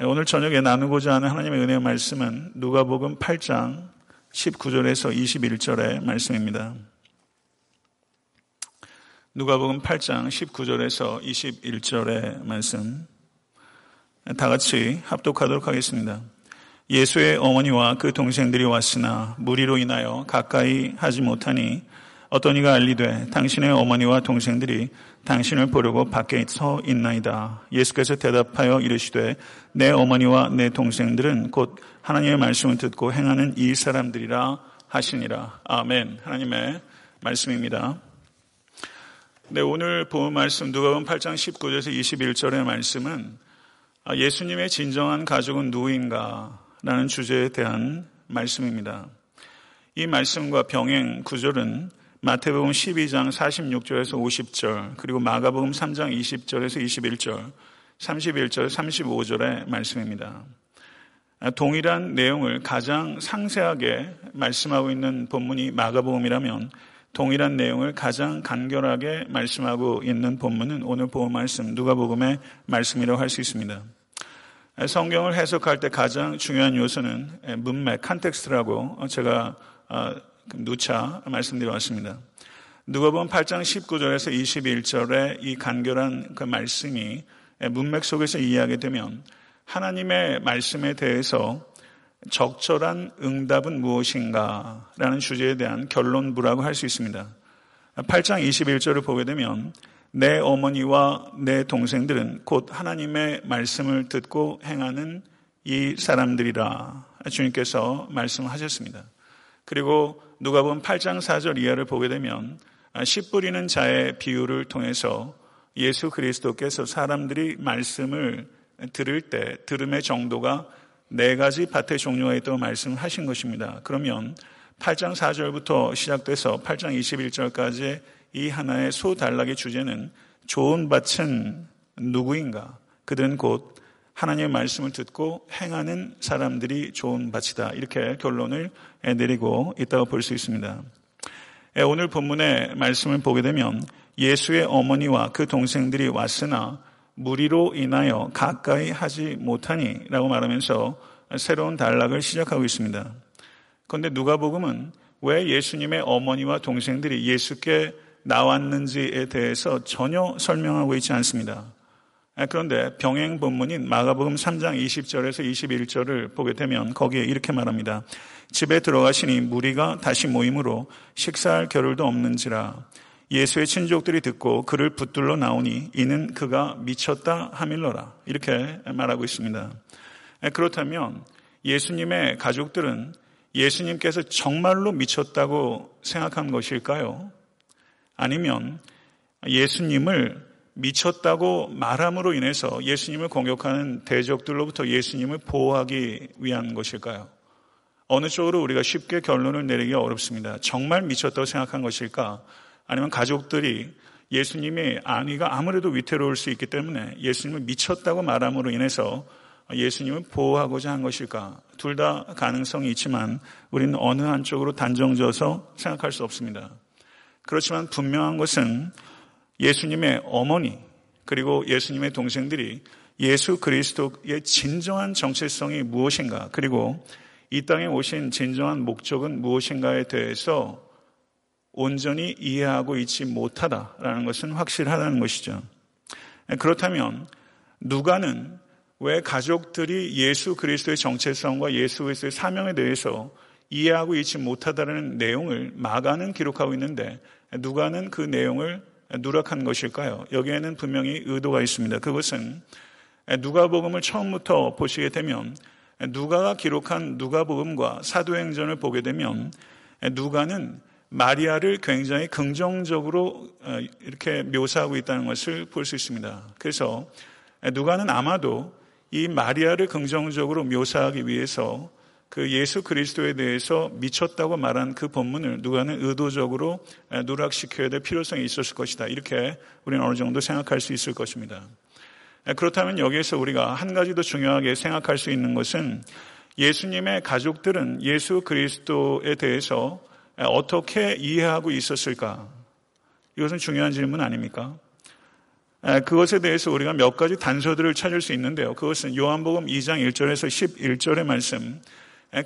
오늘 저녁에 나누고자 하는 하나님의 은혜의 말씀은 누가복음 8장 19절에서 21절의 말씀입니다. 누가복음 8장 19절에서 21절의 말씀 다 같이 합독하도록 하겠습니다. 예수의 어머니와 그 동생들이 왔으나 무리로 인하여 가까이 하지 못하니 어떤 이가 알리되 당신의 어머니와 동생들이 당신을 보려고 밖에 서 있나이다. 예수께서 대답하여 이르시되 내 어머니와 내 동생들은 곧 하나님의 말씀을 듣고 행하는 이 사람들이라 하시니라. 아멘. 하나님의 말씀입니다. 네, 오늘 본 말씀 누가복음 8장 19절에서 21절의 말씀은 아, 예수님의 진정한 가족은 누구인가? 라는 주제에 대한 말씀입니다. 이 말씀과 병행 구절은 마태복음 12장 46절에서 50절, 그리고 마가복음 3장 20절에서 21절, 31절, 35절의 말씀입니다. 동일한 내용을 가장 상세하게 말씀하고 있는 본문이 마가복음이라면 동일한 내용을 가장 간결하게 말씀하고 있는 본문은 오늘 본 말씀 누가복음의 말씀이라고 할 수 있습니다. 성경을 해석할 때 가장 중요한 요소는 문맥, context라고 제가 어, 누차 말씀드려왔습니다. 누가복음 8장 19절에서 21절의 이 간결한 그 말씀이 문맥 속에서 이해하게 되면 하나님의 말씀에 대해서 적절한 응답은 무엇인가 라는 주제에 대한 결론부라고 할 수 있습니다. 8장 21절을 보게 되면 내 어머니와 내 동생들은 곧 하나님의 말씀을 듣고 행하는 이 사람들이라 주님께서 말씀하셨습니다. 그리고 누가 보면 8장 4절 이하를 보게 되면 씨 뿌리는 자의 비유를 통해서 예수 그리스도께서 사람들이 말씀을 들을 때 들음의 정도가 네 가지 밭의 종류가 있다고 말씀하신 것입니다. 그러면 8장 4절부터 시작돼서 8장 21절까지 이 하나의 소단락의 주제는 좋은 밭은 누구인가? 그들은 곧 하나님의 말씀을 듣고 행하는 사람들이 좋은 밭이다. 이렇게 결론을 내리고 있다고 볼 수 있습니다. 오늘 본문의 말씀을 보게 되면 예수의 어머니와 그 동생들이 왔으나 무리로 인하여 가까이 하지 못하니 라고 말하면서 새로운 단락을 시작하고 있습니다. 그런데 누가복음은 왜 예수님의 어머니와 동생들이 예수께 나왔는지에 대해서 전혀 설명하고 있지 않습니다. 아, 그런데 병행 본문인 마가복음 3장 20절에서 21절을 보게 되면 거기에 이렇게 말합니다. 집에 들어가시니 무리가 다시 모임으로 식사할 겨를도 없는지라 예수의 친족들이 듣고 그를 붙들러 나오니 이는 그가 미쳤다 하밀러라 이렇게 말하고 있습니다. 아, 그렇다면 예수님의 가족들은 예수님께서 정말로 미쳤다고 생각한 것일까요? 아니면 예수님을 미쳤다고 말함으로 인해서 예수님을 공격하는 대적들로부터 예수님을 보호하기 위한 것일까요? 어느 쪽으로 우리가 쉽게 결론을 내리기 어렵습니다. 정말 미쳤다고 생각한 것일까? 아니면 가족들이 예수님의 안위가 아무래도 위태로울 수 있기 때문에 예수님을 미쳤다고 말함으로 인해서 예수님을 보호하고자 한 것일까? 둘 다 가능성이 있지만 우리는 어느 한쪽으로 단정져서 생각할 수 없습니다. 그렇지만 분명한 것은 예수님의 어머니 그리고 예수님의 동생들이 예수 그리스도의 진정한 정체성이 무엇인가 그리고 이 땅에 오신 진정한 목적은 무엇인가에 대해서 온전히 이해하고 있지 못하다라는 것은 확실하다는 것이죠. 그렇다면 누가는 왜 가족들이 예수 그리스도의 정체성과 예수 그리스도의 사명에 대해서 이해하고 있지 못하다는 내용을 마가는 기록하고 있는데 누가는 그 내용을 누락한 것일까요? 여기에는 분명히 의도가 있습니다. 그것은 누가복음을 처음부터 보시게 되면 누가가 기록한 누가복음과 사도행전을 보게 되면 누가는 마리아를 굉장히 긍정적으로 어, 이렇게 묘사하고 있다는 것을 볼 수 있습니다. 그래서 누가는 아마도 이 마리아를 긍정적으로 묘사하기 위해서 그 예수 그리스도에 대해서 미쳤다고 말한 그 본문을 누가는 의도적으로 누락시켜야 될 필요성이 있었을 것이다. 이렇게 우리는 어느 정도 생각할 수 있을 것입니다. 그렇다면 여기에서 우리가 한 가지 더 중요하게 생각할 수 있는 것은 예수님의 가족들은 예수 그리스도에 대해서 어떻게 이해하고 있었을까? 이것은 중요한 질문 아닙니까? 그것에 대해서 우리가 몇 가지 단서들을 찾을 수 있는데요. 그것은 요한복음 2장 1절에서 11절의 말씀,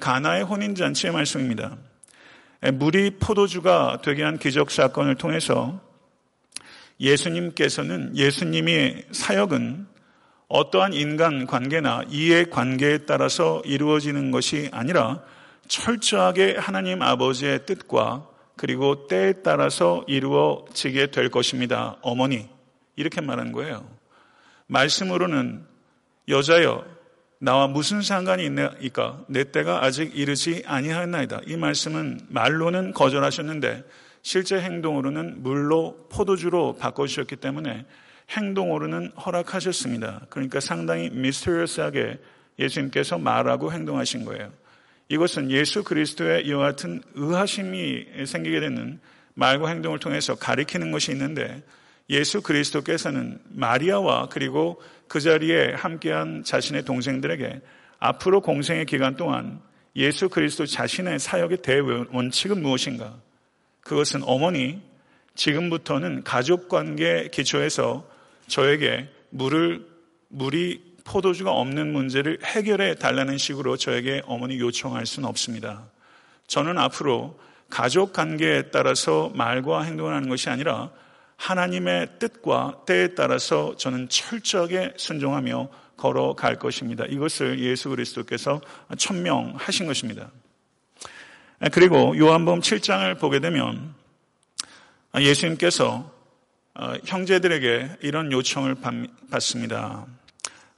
가나의 혼인잔치의 말씀입니다. 물이 포도주가 되게 한 기적 사건을 통해서 예수님께서는 예수님의 사역은 어떠한 인간 관계나 이해 관계에 따라서 이루어지는 것이 아니라 철저하게 하나님 아버지의 뜻과 그리고 때에 따라서 이루어지게 될 것입니다. 어머니. 이렇게 말한 거예요. 말씀으로는 여자여 나와 무슨 상관이 있나이까 내 때가 아직 이르지 아니하였나이다. 이 말씀은 말로는 거절하셨는데 실제 행동으로는 물로 포도주로 바꿔주셨기 때문에 행동으로는 허락하셨습니다. 그러니까 상당히 미스터리어스하게 예수님께서 말하고 행동하신 거예요. 이것은 예수 그리스도의 이와 같은 의하심이 생기게 되는 말과 행동을 통해서 가리키는 것이 있는데 예수 그리스도께서는 마리아와 그리고 그 자리에 함께한 자신의 동생들에게 앞으로 공생의 기간 동안 예수 그리스도 자신의 사역의 대원칙은 무엇인가? 그것은 어머니, 지금부터는 가족 관계 기초에서 저에게 물을, 물이 포도주가 없는 문제를 해결해 달라는 식으로 저에게 어머니 요청할 수는 없습니다. 저는 앞으로 가족 관계에 따라서 말과 행동을 하는 것이 아니라 하나님의 뜻과 때에 따라서 저는 철저하게 순종하며 걸어갈 것입니다. 이것을 예수 그리스도께서 천명하신 것입니다. 그리고 요한복음 7장을 보게 되면 예수님께서 형제들에게 이런 요청을 받습니다.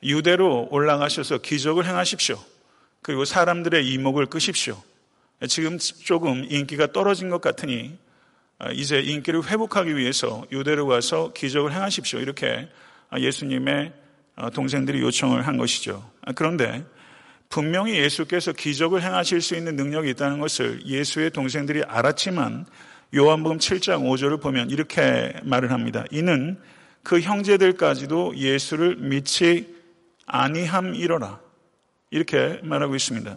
유대로 올라가셔서 기적을 행하십시오. 그리고 사람들의 이목을 끄십시오. 지금 조금 인기가 떨어진 것 같으니 아, 이제 인기를 회복하기 위해서 유대로 가서 기적을 행하십시오. 이렇게 예수님의 어, 동생들이 요청을 한 것이죠. 아, 그런데 분명히 예수께서 기적을 행하실 수 있는 능력이 있다는 것을 예수의 동생들이 알았지만 요한복음 7장 5절을 보면 이렇게 말을 합니다. 이는 그 형제들까지도 예수를 믿지 아니함이로라. 이렇게 말하고 있습니다.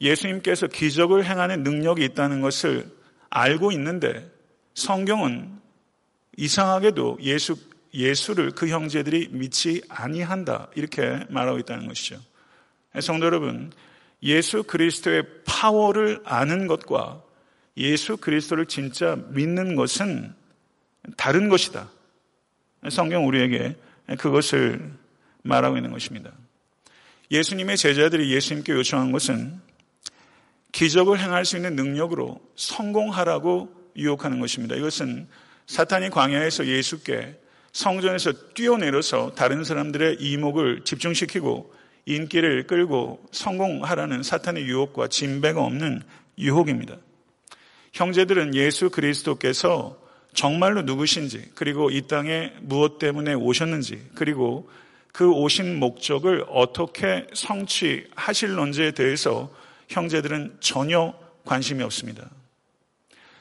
예수님께서 기적을 행하는 능력이 있다는 것을 알고 있는데 성경은 이상하게도 예수, 예수를 그 형제들이 믿지 아니한다. 이렇게 말하고 있다는 것이죠. 성도 여러분, 예수 그리스도의 파워를 아는 것과 예수 그리스도를 진짜 믿는 것은 다른 것이다. 성경 우리에게 그것을 말하고 있는 것입니다. 예수님의 제자들이 예수님께 요청한 것은 기적을 행할 수 있는 능력으로 성공하라고 유혹하는 것입니다. 이것은 사탄이 광야에서 예수께 성전에서 뛰어내려서 다른 사람들의 이목을 집중시키고 인기를 끌고 성공하라는 사탄의 유혹과 진배가 없는 유혹입니다. 형제들은 예수 그리스도께서 정말로 누구신지, 그리고 이 땅에 무엇 때문에 오셨는지, 그리고 그 오신 목적을 어떻게 성취하실런지에 대해서 형제들은 전혀 관심이 없습니다.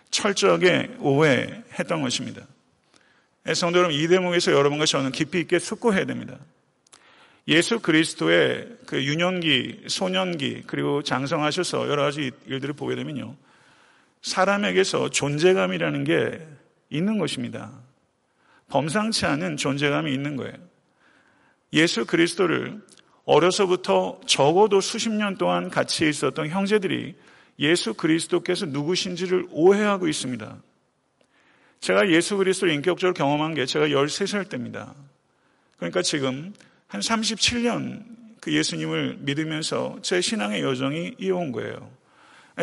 철저하게 오해했던 것입니다. 성도 여러분, 이 대목에서 여러분과 저는 깊이 있게 숙고해야 됩니다. 예수 그리스도의 그 유년기, 소년기, 그리고 장성하셔서 여러 가지 일들을 보게 되면요. 사람에게서 존재감이라는 게 있는 것입니다. 범상치 않은 존재감이 있는 거예요. 예수 그리스도를 어려서부터 적어도 수십 년 동안 같이 있었던 형제들이 예수 그리스도께서 누구신지를 오해하고 있습니다. 제가 예수 그리스도를 인격적으로 경험한 게 제가 13살 때입니다. 그러니까 지금 한 37년 그 예수님을 믿으면서 제 신앙의 여정이 이어온 거예요.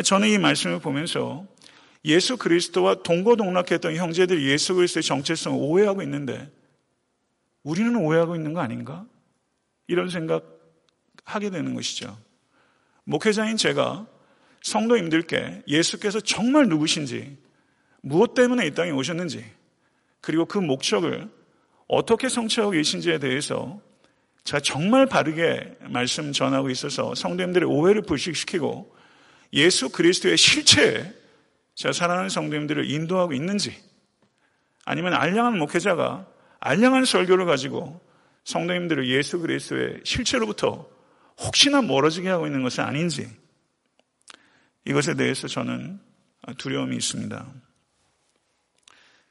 저는 이 말씀을 보면서 예수 그리스도와 동고동락했던 형제들이 예수 그리스도의 정체성을 오해하고 있는데 우리는 오해하고 있는 거 아닌가? 이런 생각 하게 되는 것이죠. 목회자인 제가 성도님들께 예수께서 정말 누구신지, 무엇 때문에 이 땅에 오셨는지, 그리고 그 목적을 어떻게 성취하고 계신지에 대해서 제가 정말 바르게 말씀 전하고 있어서 성도님들의 오해를 불식시키고 예수 그리스도의 실체에 제가 사랑하는 성도님들을 인도하고 있는지 아니면 알량한 목회자가 알량한 설교를 가지고 성도님들을 예수 그리스도의 실체로부터 혹시나 멀어지게 하고 있는 것은 아닌지 이것에 대해서 저는 두려움이 있습니다.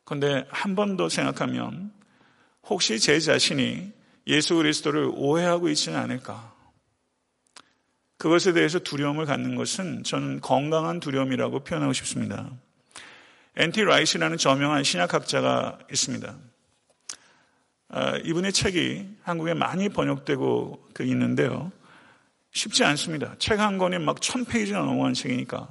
그런데 한 번 더 생각하면 혹시 제 자신이 예수 그리스도를 오해하고 있지는 않을까? 그것에 대해서 두려움을 갖는 것은 저는 건강한 두려움이라고 표현하고 싶습니다. 엔티 라이시라는 저명한 신약학자가 있습니다. 아, 이분의 책이 한국에 많이 번역되고 그 있는데요. 쉽지 않습니다. 책 한 권이 막 천 페이지나 넘어간 책이니까.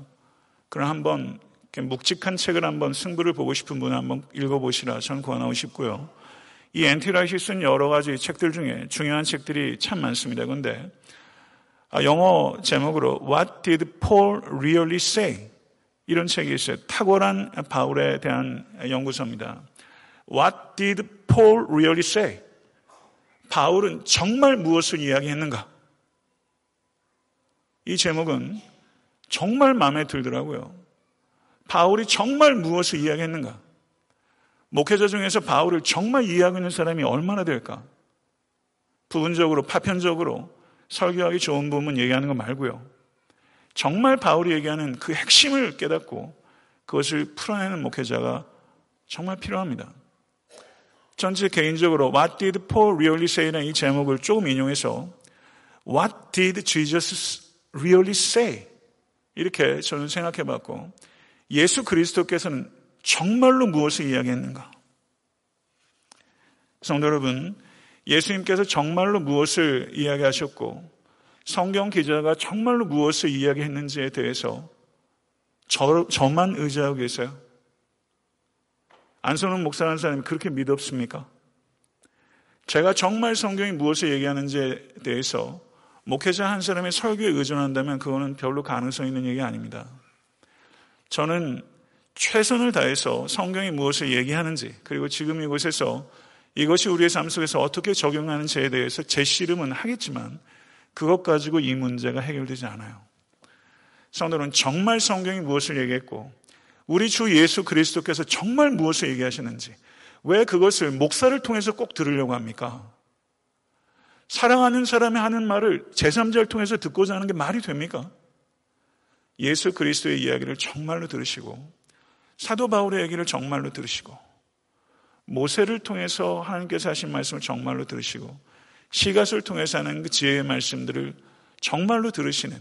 그럼 한번 묵직한 책을 한번 승부를 보고 싶은 분은 한번 읽어보시라 저는 권하고 싶고요. 이 N.T. Wright이 쓴 여러 가지 책들 중에 중요한 책들이 참 많습니다. 그런데 아, 영어 제목으로 What did Paul really say? 이런 책이 있어요. 탁월한 바울에 대한 연구서입니다. What did Paul really say? 바울은 정말 무엇을 이야기했는가? 이 제목은 정말 마음에 들더라고요. 바울이 정말 무엇을 이야기했는가? 목회자 중에서 바울을 정말 이해하고 있는 사람이 얼마나 될까? 부분적으로, 파편적으로 설교하기 좋은 부분 얘기하는 거 말고요. 정말 바울이 얘기하는 그 핵심을 깨닫고 그것을 풀어내는 목회자가 정말 필요합니다. 전체 개인적으로 What did Paul really say라는 이 제목을 조금 인용해서 What did Jesus really say? 이렇게 저는 생각해 봤고 예수 그리스도께서는 정말로 무엇을 이야기했는가? 성도 여러분, 예수님께서 정말로 무엇을 이야기하셨고 성경 기자가 정말로 무엇을 이야기했는지에 대해서 저, 저만 의지하고 계세요. 안성훈 목사라는 사람이 그렇게 믿었습니까? 제가 정말 성경이 무엇을 얘기하는지에 대해서 목회자 한 사람의 설교에 의존한다면 그거는 별로 가능성 있는 얘기 아닙니다. 저는 최선을 다해서 성경이 무엇을 얘기하는지 그리고 지금 이곳에서 이것이 우리의 삶 속에서 어떻게 적용하는지에 대해서 제 씨름은 하겠지만 그것 가지고 이 문제가 해결되지 않아요. 성도는 정말 성경이 무엇을 얘기했고 우리 주 예수 그리스도께서 정말 무엇을 얘기하시는지 왜 그것을 목사를 통해서 꼭 들으려고 합니까? 사랑하는 사람이 하는 말을 제3자를 통해서 듣고자 하는 게 말이 됩니까? 예수 그리스도의 이야기를 정말로 들으시고 사도 바울의 얘기를 정말로 들으시고 모세를 통해서 하나님께서 하신 말씀을 정말로 들으시고 시가를 통해서 하는 그 지혜의 말씀들을 정말로 들으시는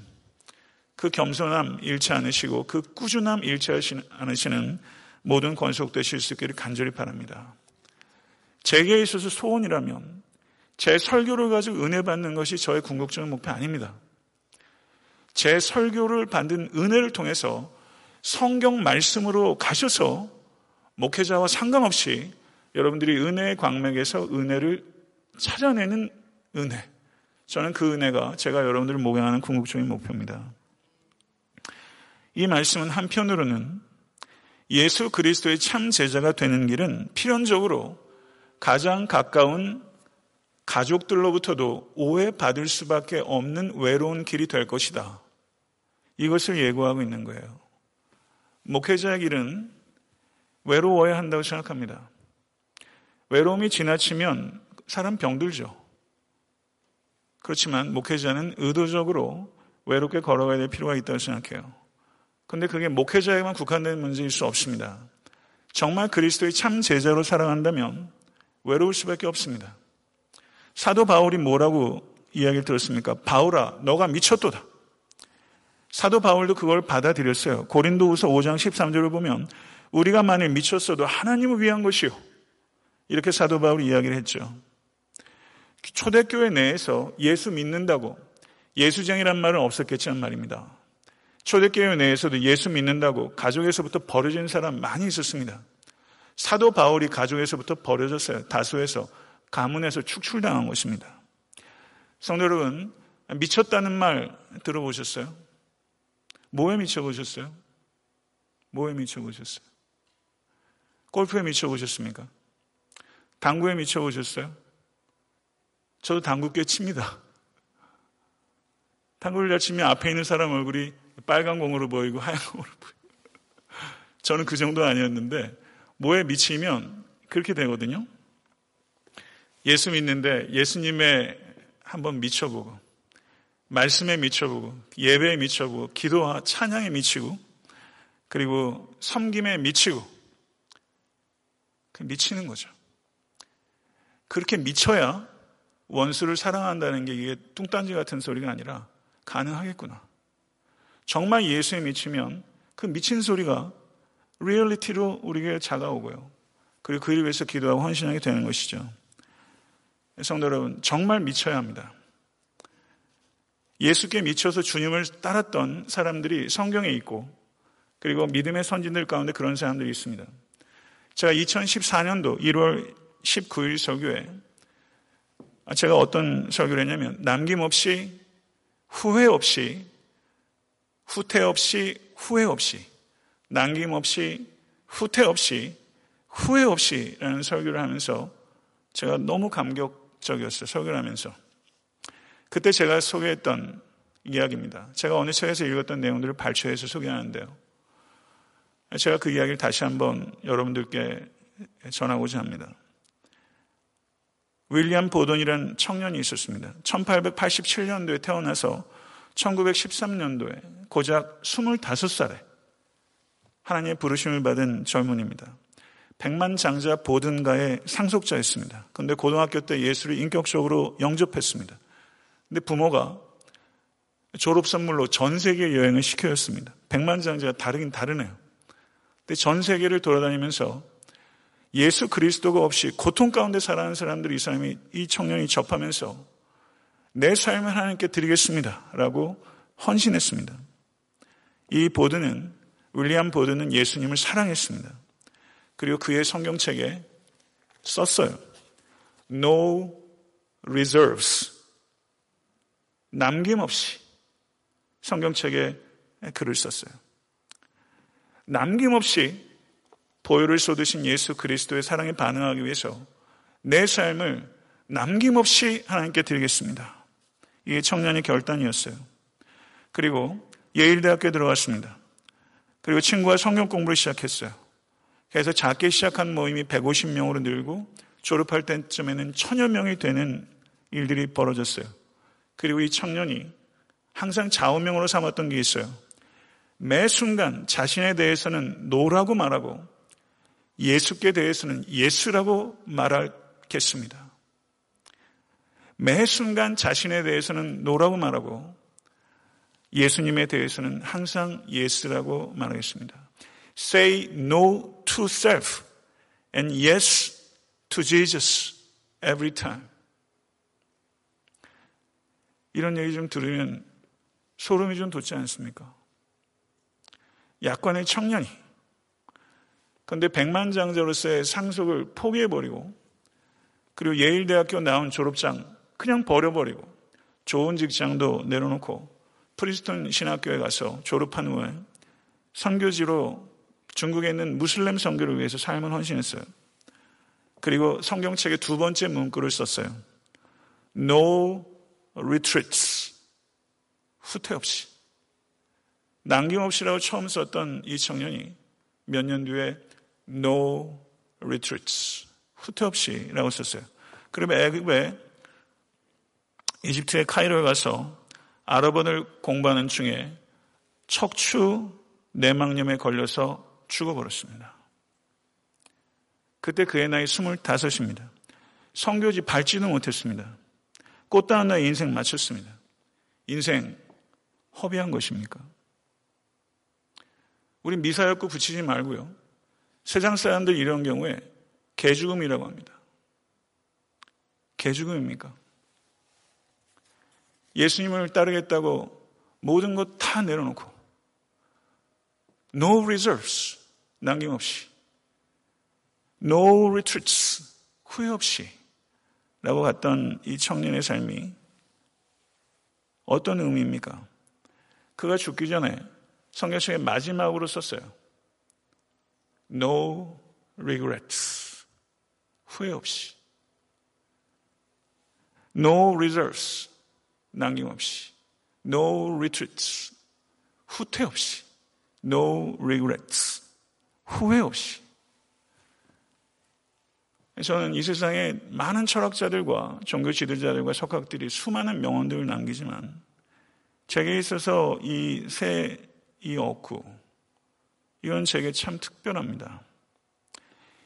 그 겸손함 잃지 않으시고 그 꾸준함 잃지 않으시는 모든 권속되실 수 있기를 간절히 바랍니다. 제게 있어서 소원이라면 제 설교를 가지고 은혜 받는 것이 저의 궁극적인 목표 아닙니다. 제 설교를 받는 은혜를 통해서 성경 말씀으로 가셔서 목회자와 상관없이 여러분들이 은혜의 광맥에서 은혜를 찾아내는 은혜. 저는 그 은혜가 제가 여러분들을 목양하는 궁극적인 목표입니다. 이 말씀은 한편으로는 예수 그리스도의 참 제자가 되는 길은 필연적으로 가장 가까운 가족들로부터도 오해받을 수밖에 없는 외로운 길이 될 것이다. 이것을 예고하고 있는 거예요. 목회자의 길은 외로워야 한다고 생각합니다. 외로움이 지나치면 사람 병들죠. 그렇지만 목회자는 의도적으로 외롭게 걸어가야 될 필요가 있다고 생각해요. 근데 그게 목회자에만 국한된 문제일 수 없습니다. 정말 그리스도의 참 제자로 살아간다면 외로울 수밖에 없습니다. 사도 바울이 뭐라고 이야기를 들었습니까? 바울아, 너가 미쳤도다. 사도 바울도 그걸 받아들였어요. 고린도후서 5장 13절을 보면 우리가 만일 미쳤어도 하나님을 위한 것이요. 이렇게 사도 바울이 이야기를 했죠. 초대교회 내에서 예수 믿는다고 예수쟁이란 말은 없었겠지만 말입니다. 초대교회 내에서도 예수 믿는다고 가족에서부터 버려진 사람 많이 있었습니다. 사도 바울이 가족에서부터 버려졌어요. 다수에서 가문에서 축출당한 것입니다. 성도 여러분, 미쳤다는 말 들어보셨어요? 뭐에 미쳐보셨어요? 뭐에 미쳐보셨어요? 골프에 미쳐보셨습니까? 당구에 미쳐보셨어요? 저도 당구 꽤 칩니다. 당구를 잘 치면 앞에 있는 사람 얼굴이 빨간 공으로 보이고 하얀 공으로 보이고. 저는 그 정도 아니었는데, 뭐에 미치면 그렇게 되거든요. 예수 믿는데 예수님의 한번 미쳐보고, 말씀에 미쳐보고, 예배에 미쳐보고, 기도와 찬양에 미치고, 그리고 섬김에 미치고, 그 미치는 거죠. 그렇게 미쳐야 원수를 사랑한다는 게 이게 뚱딴지 같은 소리가 아니라 가능하겠구나. 정말 예수에 미치면 그 미친 소리가 리얼리티로 우리에게 다가오고요. 그리고 그를 위해서 기도하고 헌신하게 되는 것이죠. 성도 여러분, 정말 미쳐야 합니다. 예수께 미쳐서 주님을 따랐던 사람들이 성경에 있고, 그리고 믿음의 선진들 가운데 그런 사람들이 있습니다. 제가 2014년도 1월 19일 설교에 제가 어떤 설교를 했냐면 남김없이 후회 없이 후퇴 없이 후회 없이 남김없이 후퇴 없이 후회 없이라는 설교를 하면서 제가 너무 감격 적이었어요. 설교를 하면서. 그때 제가 소개했던 이야기입니다. 제가 어느 책에서 읽었던 내용들을 발췌해서 소개하는데요. 제가 그 이야기를 다시 한번 여러분들께 전하고자 합니다. 윌리엄 보돈이라는 청년이 있었습니다. 1887년도에 태어나서 1913년도에 고작 25살에 하나님의 부르심을 받은 젊은입니다. 백만 장자 보든가의 상속자였습니다. 그런데 고등학교 때 예수를 인격적으로 영접했습니다. 근데 부모가 졸업 선물로 전 세계 여행을 시켜줬습니다. 백만 장자가 다르긴 다르네요. 근데 전 세계를 돌아다니면서 예수 그리스도가 없이 고통 가운데 살아가는 사람들이 이 사람이 이 청년이 접하면서 내 삶을 하나님께 드리겠습니다. 라고 헌신했습니다. 이 보드는 윌리엄 보드는 예수님을 사랑했습니다. 그리고 그의 성경책에 썼어요. No reserves. 남김없이 성경책에 글을 썼어요. 남김없이 보혈을 쏟으신 예수 그리스도의 사랑에 반응하기 위해서 내 삶을 남김없이 하나님께 드리겠습니다. 이게 청년의 결단이었어요. 그리고 예일대학교에 들어갔습니다. 그리고 친구와 성경 공부를 시작했어요. 그래서 작게 시작한 모임이 150명으로 늘고 졸업할 때쯤에는 천여 명이 되는 일들이 벌어졌어요. 그리고 이 청년이 항상 좌우명으로 삼았던 게 있어요. 매 순간 자신에 대해서는 노라고 말하고 예수께 대해서는 yes라고 말하겠습니다. 매 순간 자신에 대해서는 no라고 말하고 예수님에 대해서는 항상 yes라고 말하겠습니다. Say no to self and yes to Jesus every time. 이런 얘기 좀 들으면 소름이 좀 돋지 않습니까? 약관의 청년이 그런데 백만장자로서의 상속을 포기해버리고 그리고 예일대학교 나온 졸업장 그냥 버려버리고 좋은 직장도 내려놓고 프리스톤 신학교에 가서 졸업한 후에 선교지로 중국에 있는 무슬림 선교를 위해서 삶을 헌신했어요. 그리고 성경책에 두 번째 문구를 썼어요. No retreats. 후퇴 없이. 남김없이라고 처음 썼던 이 청년이 몇 년 뒤에 no retreats. 후퇴 없이라고 썼어요. 그러면 애굽에 이집트의 카이로에 가서 아랍어를 공부하는 중에 척추 내막염에 걸려서 죽어버렸습니다. 그때 그의 나이 25입니다. 성교지 밟지도 못했습니다. 꽃다운 나이 인생 마쳤습니다. 인생 허비한 것입니까? 우리 미사였고 붙이지 말고요. 세상 사람들 이런 경우에 개죽음이라고 합니다. 개죽음입니까? 예수님을 따르겠다고 모든 것 다 내려놓고 no reserves 남김없이 no retreats 후회 없이 라고 갔던 이 청년의 삶이 어떤 의미입니까? 그가 죽기 전에 성경책의 마지막으로 썼어요. No regrets. 후회 없이. No reserves. 남김없이. No retreats. 후퇴 없이. No regrets. 후회 없이. 저는 이 세상에 많은 철학자들과 종교 지도자들과 석학들이 수많은 명언들을 남기지만 제게 있어서 이 세, 이 어쿠, 이건 제게 참 특별합니다.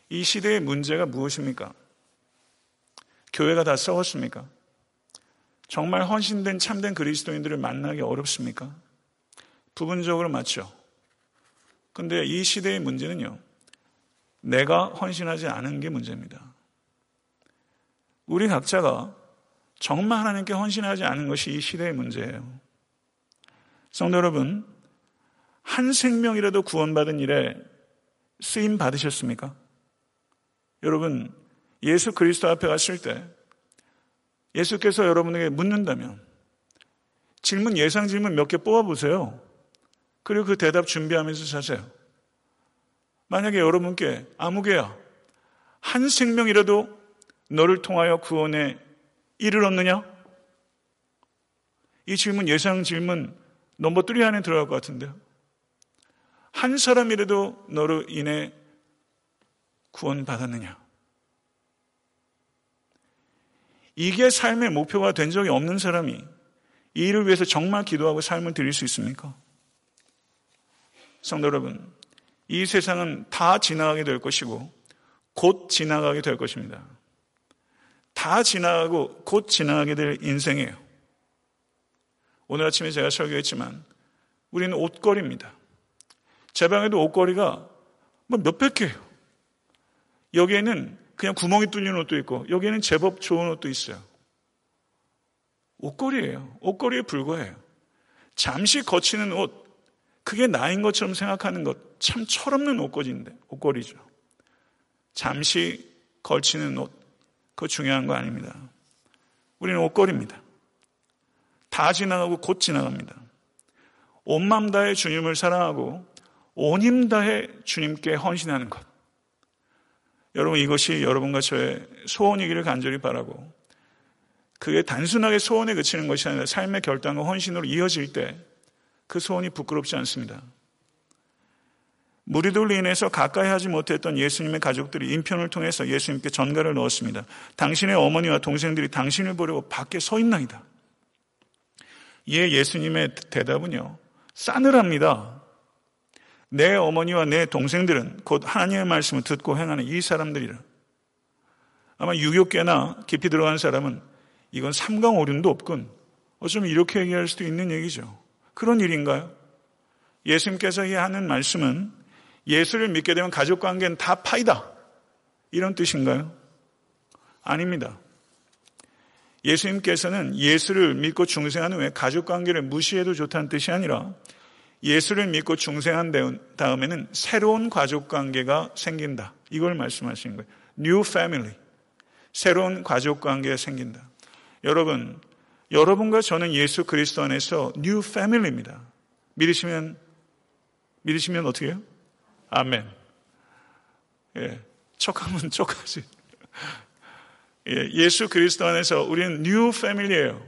이 시대의 문제가 무엇입니까? 교회가 다 썩었습니까? 정말 헌신된 참된 그리스도인들을 만나기 어렵습니까? 부분적으로 맞죠. 근데 이 시대의 문제는요. 내가 헌신하지 않은 게 문제입니다. 우리 각자가 정말 하나님께 헌신하지 않은 것이 이 시대의 문제예요. 성도 여러분, 한 생명이라도 구원받은 일에 쓰임 받으셨습니까? 여러분, 예수 그리스도 앞에 갔을 때 예수께서 여러분에게 묻는다면 질문, 예상 질문 몇 개 뽑아보세요. 그리고 그 대답 준비하면서 사세요. 만약에 여러분께 아무개야, 한 생명이라도 너를 통하여 구원에 이르렀느냐? 이 질문, 예상 질문 넘버 3 안에 들어갈 것 같은데요. 한 사람이라도 너로 인해 구원받았느냐? 이게 삶의 목표가 된 적이 없는 사람이 이 일을 위해서 정말 기도하고 삶을 드릴 수 있습니까? 성도 여러분, 이 세상은 다 지나가게 될 것이고 곧 지나가게 될 것입니다. 다 지나가고 곧 지나가게 될 인생이에요. 오늘 아침에 제가 설교했지만 우리는 옷걸이입니다. 제 방에도 옷걸이가 뭐 몇백 개예요. 여기에는 그냥 구멍이 뚫린 옷도 있고 여기에는 제법 좋은 옷도 있어요. 옷걸이에요. 옷걸이에 불과해요. 잠시 거치는 옷, 그게 나인 것처럼 생각하는 것 참 철없는 옷걸이인데 옷걸이죠. 잠시 걸치는 옷, 그거 중요한 거 아닙니다. 우리는 옷걸이입니다. 다 지나가고 곧 지나갑니다. 온맘 다해 주님을 사랑하고 온힘 다해 주님께 헌신하는 것. 여러분 이것이 여러분과 저의 소원이기를 간절히 바라고 그게 단순하게 소원에 그치는 것이 아니라 삶의 결단과 헌신으로 이어질 때 그 소원이 부끄럽지 않습니다. 무리들로 인해서 가까이 하지 못했던 예수님의 가족들이 인편을 통해서 예수님께 전가를 넣었습니다. 당신의 어머니와 동생들이 당신을 보려고 밖에 서 있나이다. 이에 예수님의 대답은요, 싸늘합니다. 내 어머니와 내 동생들은 곧 하나님의 말씀을 듣고 행하는 이 사람들이라. 아마 유교계나 깊이 들어간 사람은 이건 삼강오륜도 없군. 어쩌면 이렇게 얘기할 수도 있는 얘기죠. 그런 일인가요? 예수님께서 이 하는 말씀은 예수를 믿게 되면 가족 관계는 다 파이다. 이런 뜻인가요? 아닙니다. 예수님께서는 예수를 믿고 중생한 후에 가족 관계를 무시해도 좋다는 뜻이 아니라 예수를 믿고 중생한 다음에는 새로운 가족 관계가 생긴다. 이걸 말씀하시는 거예요. New family. 새로운 가족 관계가 생긴다. 여러분, 여러분과 저는 예수 그리스도 안에서 New family입니다. 믿으시면, 믿으시면 어떻게 해요? 아멘. 예, 척하면 척하지. 예, 예수 그리스도 안에서 우리는 new family예요.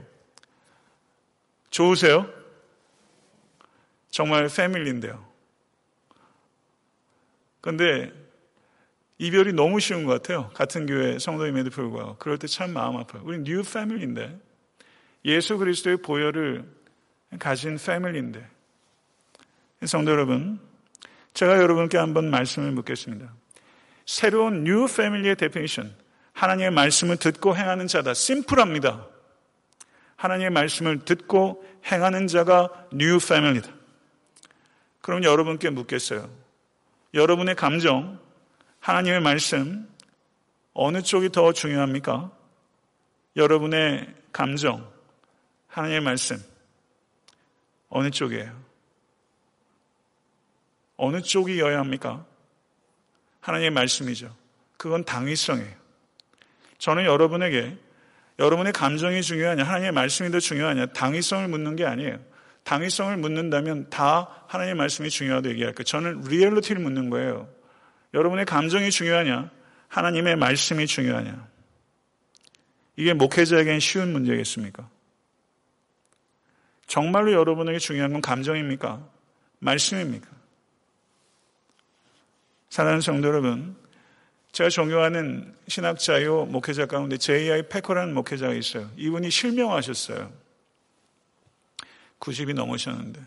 좋으세요? 정말 family인데요. 근데 이별이 너무 쉬운 것 같아요. 같은 교회 성도임에도 불구하고. 그럴 때 참 마음 아파요. 우리 new family인데 예수 그리스도의 보혈을 가진 family인데 성도 여러분 제가 여러분께 한번 말씀을 묻겠습니다. 새로운 new family의 definition. 하나님의 말씀을 듣고 행하는 자다. 심플합니다. 하나님의 말씀을 듣고 행하는 자가 new family다. 그럼 여러분께 묻겠어요. 여러분의 감정, 하나님의 말씀, 어느 쪽이 더 중요합니까? 여러분의 감정, 하나님의 말씀, 어느 쪽이에요? 어느 쪽이어야 합니까? 하나님의 말씀이죠. 그건 당위성이에요. 저는 여러분에게 여러분의 감정이 중요하냐, 하나님의 말씀이 더 중요하냐, 당위성을 묻는 게 아니에요. 당위성을 묻는다면 다 하나님의 말씀이 중요하다고 얘기할 거예요. 저는 리얼리티를 묻는 거예요. 여러분의 감정이 중요하냐, 하나님의 말씀이 중요하냐. 이게 목회자에겐 쉬운 문제겠습니까? 정말로 여러분에게 중요한 건 감정입니까? 말씀입니까? 사랑하는 성도 여러분, 제가 존경하는 신학자요 목회자 가운데 J.I. 패커라는 목회자가 있어요. 이분이 실명하셨어요. 90이 넘으셨는데.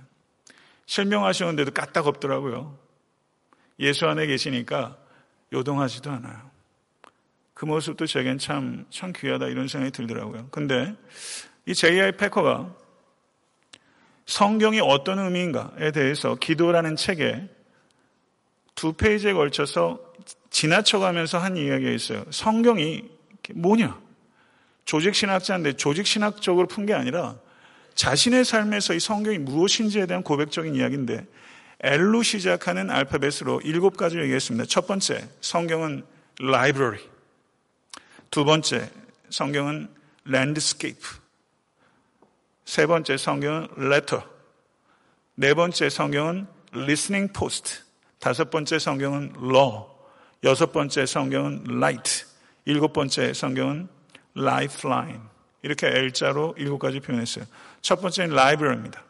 실명하셨는데도 까딱 없더라고요. 예수 안에 계시니까 요동하지도 않아요. 그 모습도 제겐 참, 참 귀하다 이런 생각이 들더라고요. 근데 이 J.I. 패커가 성경이 어떤 의미인가에 대해서 기도라는 책에 두 페이지에 걸쳐서 지나쳐가면서 한 이야기가 있어요. 성경이 뭐냐? 조직신학자인데 조직신학적으로 푼 게 아니라 자신의 삶에서 이 성경이 무엇인지에 대한 고백적인 이야기인데 L로 시작하는 알파벳으로 일곱 가지를 얘기했습니다. 첫 번째, 성경은 library. 두 번째, 성경은 landscape. 세 번째, 성경은 letter. 네 번째, 성경은 listening post. 다섯 번째, 성경은 law. 여섯 번째, 성경은 light. 일곱 번째, 성경은 lifeline. 이렇게 L자로 일곱 가지 표현했어요. 첫 번째는 library입니다.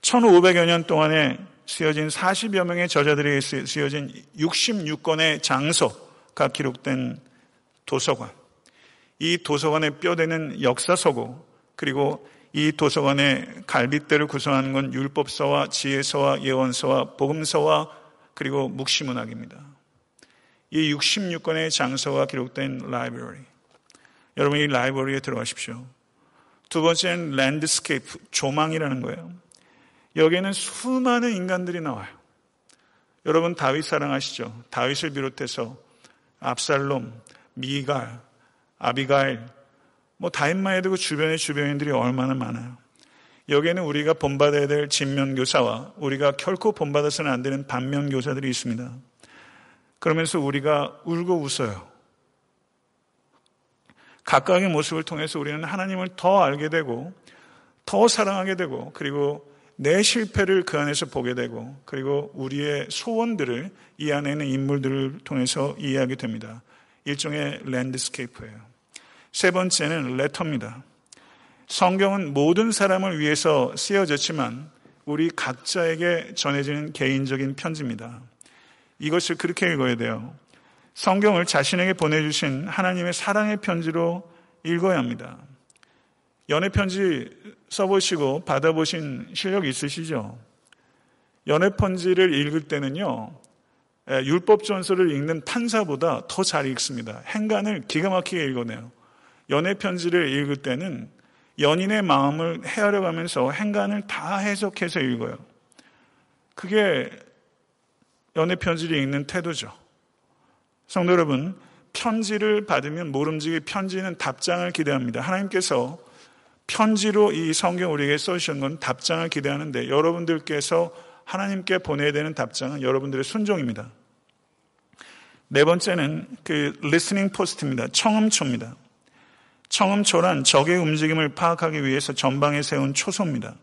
1500여 년 동안에 쓰여진 40여 명의 저자들이 쓰여진 66권의 장소가 기록된 도서관. 이 도서관의 뼈대는 역사서고 그리고 이 도서관의 갈빗대를 구성하는 건 율법서와 지혜서와 예언서와 복음서와 그리고 묵시문학입니다. 이 66권의 장소가 기록된 라이브러리. 여러분 이 library에 들어가십시오. 두 번째는 landscape, 조망이라는 거예요. 여기에는 수많은 인간들이 나와요. 여러분 다윗 사랑하시죠? 다윗을 비롯해서 압살롬, 미갈, 아비가일, 뭐 다인마에 두고 주변의 주변인들이 얼마나 많아요. 여기에는 우리가 본받아야 될 정면교사와 우리가 결코 본받아서는 안 되는 반면교사들이 있습니다. 그러면서 우리가 울고 웃어요. 각각의 모습을 통해서 우리는 하나님을 더 알게 되고 더 사랑하게 되고 그리고 내 실패를 그 안에서 보게 되고 그리고 우리의 소원들을 이 안에 있는 인물들을 통해서 이해하게 됩니다. 일종의 landscape예요. 세 번째는 letter입니다. 성경은 모든 사람을 위해서 쓰여졌지만 우리 각자에게 전해지는 개인적인 편지입니다. 이것을 그렇게 읽어야 돼요. 성경을 자신에게 보내주신 하나님의 사랑의 편지로 읽어야 합니다. 연애 편지 써보시고 받아보신 실력 있으시죠? 연애 편지를 읽을 때는요, 율법 전서를 읽는 판사보다 더 잘 읽습니다. 행간을 기가 막히게 읽어내요. 연애 편지를 읽을 때는 연인의 마음을 헤아려 가면서 행간을 다 해석해서 읽어요. 그게 연애 편지를 읽는 태도죠. 성도 여러분, 편지를 받으면 모름지기 편지는 답장을 기대합니다. 하나님께서 편지로 이 성경 우리에게 써주신 건 답장을 기대하는데 여러분들께서 하나님께 보내야 되는 답장은 여러분들의 순종입니다. 네 번째는 그 listening post입니다. 청음초입니다. 청음초란 적의 움직임을 파악하기 위해서 전방에 세운 초소입니다.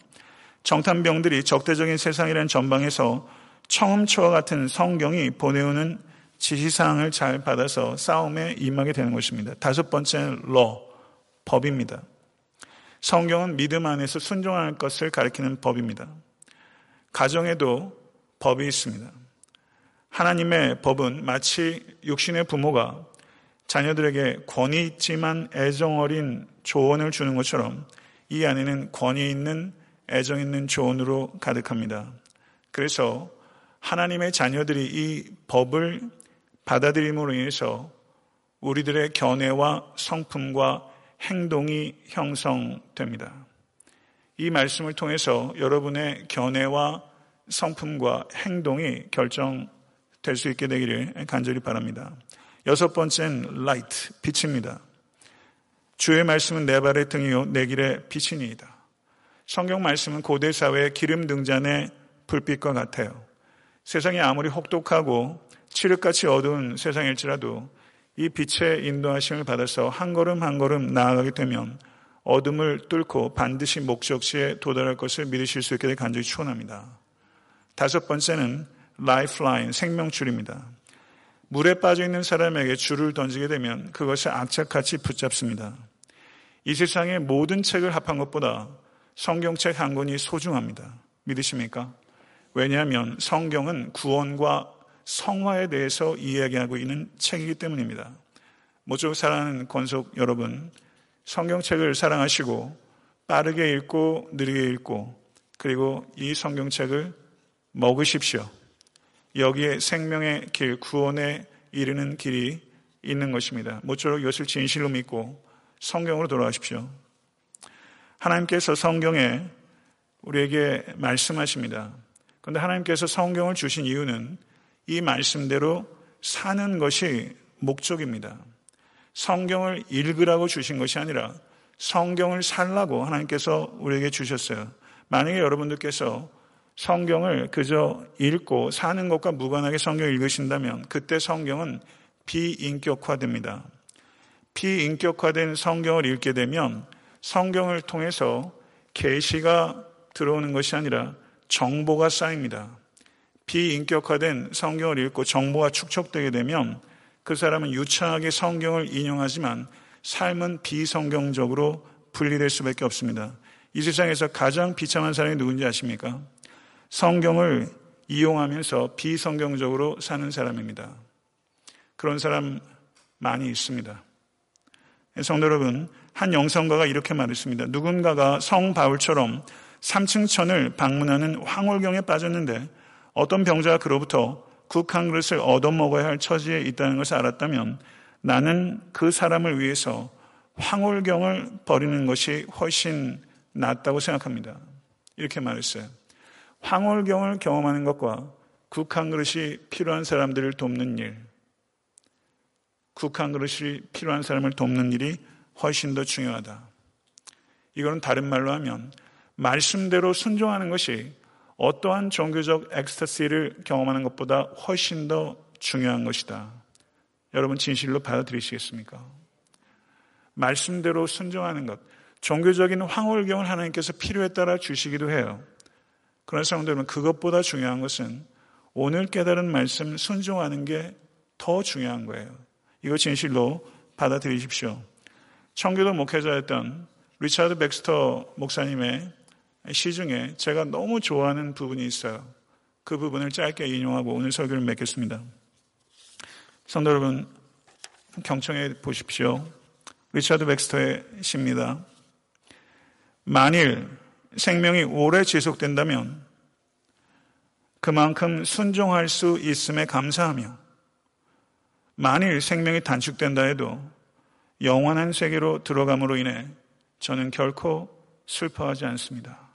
정탐병들이 적대적인 세상이라는 전방에서 청음초와 같은 성경이 보내오는 지시사항을 잘 받아서 싸움에 임하게 되는 것입니다. 다섯 번째는 law, 법입니다. 성경은 믿음 안에서 순종할 것을 가리키는 법입니다. 가정에도 법이 있습니다. 하나님의 법은 마치 육신의 부모가 자녀들에게 권위 있지만 애정 어린 조언을 주는 것처럼 이 안에는 권위 있는 애정 있는 조언으로 가득합니다. 그래서 하나님의 자녀들이 이 법을 받아들임으로 인해서 우리들의 견해와 성품과 행동이 형성됩니다. 이 말씀을 통해서 여러분의 견해와 성품과 행동이 결정될 수 있게 되기를 간절히 바랍니다. 여섯 번째는 light, 빛입니다. 주의 말씀은 내 발의 등이요 내 길의 빛이니이다. 성경 말씀은 고대 사회의 기름 등잔의 불빛과 같아요. 세상이 아무리 혹독하고 칠흑같이 어두운 세상일지라도 이 빛의 인도하심을 받아서 한 걸음 한 걸음 나아가게 되면 어둠을 뚫고 반드시 목적지에 도달할 것을 믿으실 수 있게 될 간절히 축원합니다. 다섯 번째는 라이프라인 생명줄입니다. 물에 빠져 있는 사람에게 줄을 던지게 되면 그것이 악착같이 붙잡습니다. 이 세상의 모든 책을 합한 것보다 성경책 한 권이 소중합니다. 믿으십니까? 왜냐하면 성경은 구원과 성화에 대해서 이야기하고 있는 책이기 때문입니다. 모쪼록 사랑하는 권속 여러분, 성경책을 사랑하시고 빠르게 읽고 느리게 읽고 그리고 이 성경책을 먹으십시오. 여기에 생명의 길, 구원에 이르는 길이 있는 것입니다. 모쪼록 이것을 진실로 믿고 성경으로 돌아가십시오. 하나님께서 성경에 우리에게 말씀하십니다. 그런데 하나님께서 성경을 주신 이유는 이 말씀대로 사는 것이 목적입니다. 성경을 읽으라고 주신 것이 아니라 성경을 살라고 하나님께서 우리에게 주셨어요. 만약에 여러분들께서 성경을 그저 읽고 사는 것과 무관하게 성경을 읽으신다면 그때 성경은 비인격화됩니다. 비인격화된 성경을 읽게 되면 성경을 통해서 계시가 들어오는 것이 아니라 정보가 쌓입니다. 비인격화된 성경을 읽고 정보가 축적되게 되면 그 사람은 유창하게 성경을 인용하지만 삶은 비성경적으로 분리될 수밖에 없습니다. 이 세상에서 가장 비참한 사람이 누군지 아십니까? 성경을 이용하면서 비성경적으로 사는 사람입니다. 그런 사람 많이 있습니다. 성도 여러분, 한 영성가가 이렇게 말했습니다. 누군가가 성 바울처럼 3층 천을 방문하는 황홀경에 빠졌는데 어떤 병자가 그로부터 국 한 그릇을 얻어먹어야 할 처지에 있다는 것을 알았다면 나는 그 사람을 위해서 황홀경을 버리는 것이 훨씬 낫다고 생각합니다. 이렇게 말했어요. 황홀경을 경험하는 것과 국한 그릇이 필요한 사람들을 돕는 일, 국한 그릇이 필요한 사람을 돕는 일이 훨씬 더 중요하다. 이거는 다른 말로 하면 말씀대로 순종하는 것이 어떠한 종교적 엑스터시를 경험하는 것보다 훨씬 더 중요한 것이다. 여러분 진실로 받아들이시겠습니까? 말씀대로 순종하는 것, 종교적인 황홀경을 하나님께서 필요에 따라 주시기도 해요. 그런 사람들은 그것보다 중요한 것은 오늘 깨달은 말씀 순종하는 게 더 중요한 거예요. 이거 진실로 받아들이십시오. 청교도 목회자였던 리차드 백스터 목사님의 시 중에 제가 너무 좋아하는 부분이 있어요. 그 부분을 짧게 인용하고 오늘 설교를 맺겠습니다. 성도 여러분, 경청해 보십시오. 리차드 백스터의 시입니다. 만일 생명이 오래 지속된다면 그만큼 순종할 수 있음에 감사하며 만일 생명이 단축된다 해도 영원한 세계로 들어감으로 인해 저는 결코 슬퍼하지 않습니다.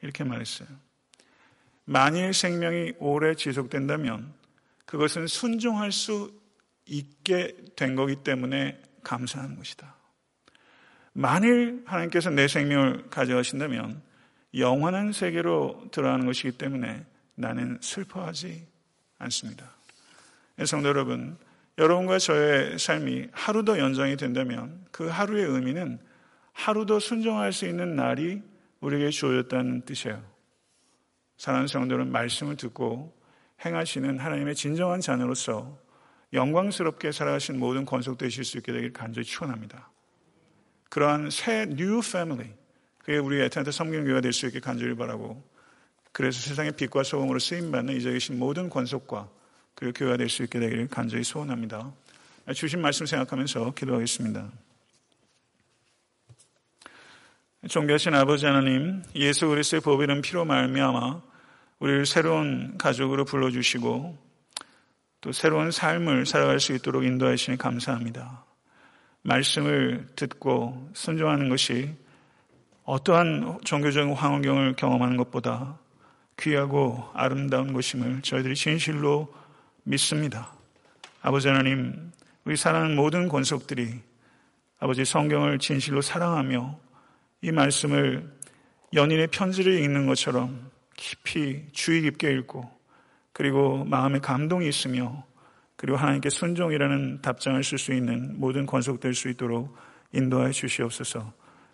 이렇게 말했어요. 만일 생명이 오래 지속된다면 그것은 순종할 수 있게 된 거기 때문에 감사하는 것이다. 만일 하나님께서 내 생명을 가져가신다면 영원한 세계로 들어가는 것이기 때문에 나는 슬퍼하지 않습니다. 성도 여러분, 여러분과 저의 삶이 하루 더 연장이 된다면 그 하루의 의미는 하루 더 순종할 수 있는 날이 우리에게 주어졌다는 뜻이에요. 사랑하는 성도는 말씀을 듣고 행하시는 하나님의 진정한 자녀로서 영광스럽게 살아가신 모든 권속되실 수 있게 되길 간절히 축원합니다. 그러한 새 new family 그게 우리 애타한테 성경교회가 될 수 있게 간절히 바라고 그래서 세상의 빛과 소금으로 쓰임받는 이제 계신 모든 권속과 그리고 교회가 될 수 있게 되기를 간절히 소원합니다. 주신 말씀 생각하면서 기도하겠습니다. 존귀하신 아버지 하나님, 예수 그리스도의 법이른 피로 말미암아 우리를 새로운 가족으로 불러주시고 또 새로운 삶을 살아갈 수 있도록 인도하시니 감사합니다. 말씀을 듣고 순종하는 것이 어떠한 종교적인 황원경을 경험하는 것보다 귀하고 아름다운 것임을 저희들이 진실로 믿습니다. 아버지 하나님, 우리 사랑하는 모든 권속들이 아버지 성경을 진실로 사랑하며 이 말씀을 연인의 편지를 읽는 것처럼 깊이 주의 깊게 읽고 그리고 마음에 감동이 있으며 그리고 하나님께 순종이라는 답장을 쓸 수 있는 모든 권속될 수 있도록 인도하여 주시옵소서.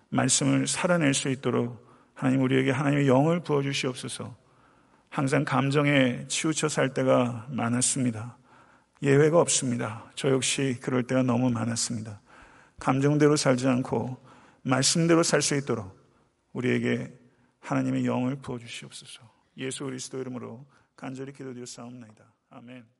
말씀을 살아낼 수 있도록 하나님 우리에게 하나님의 영을 부어 주시옵소서. 항상 감정에 치우쳐 살 때가 많았습니다. 예외가 없습니다. 저 역시 그럴 때가 너무 많았습니다. 감정대로 살지 않고 말씀대로 살 수 있도록 우리에게 하나님의 영을 부어 주시옵소서. 예수 그리스도 이름으로 간절히 기도드려 싸움나이다. 아멘.